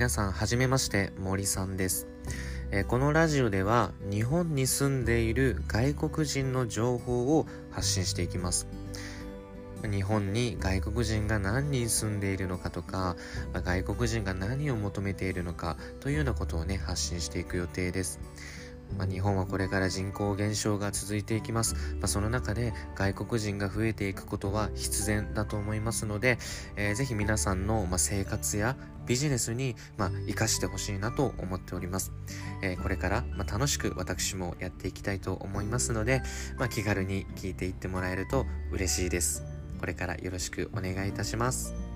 皆さんはじめまして森さんです、えー、このラジオでは日本に住んでいる外国人の情報を発信していきます。日本に外国人が何人住んでいるのかとか、まあ、外国人が何を求めているのかというようなことをね発信していく予定です。まあ、日本はこれから人口減少が続いていきます。まあ、その中で外国人が増えていくことは必然だと思いますので、えー、ぜひ皆さんの、まあ、生活やビジネスに、まあ、活かしてほしいなと思っております。えー、これから、まあ、楽しく私もやっていきたいと思いますので、まあ、気軽に聞いていってもらえると嬉しいです。これからよろしくお願いいたします。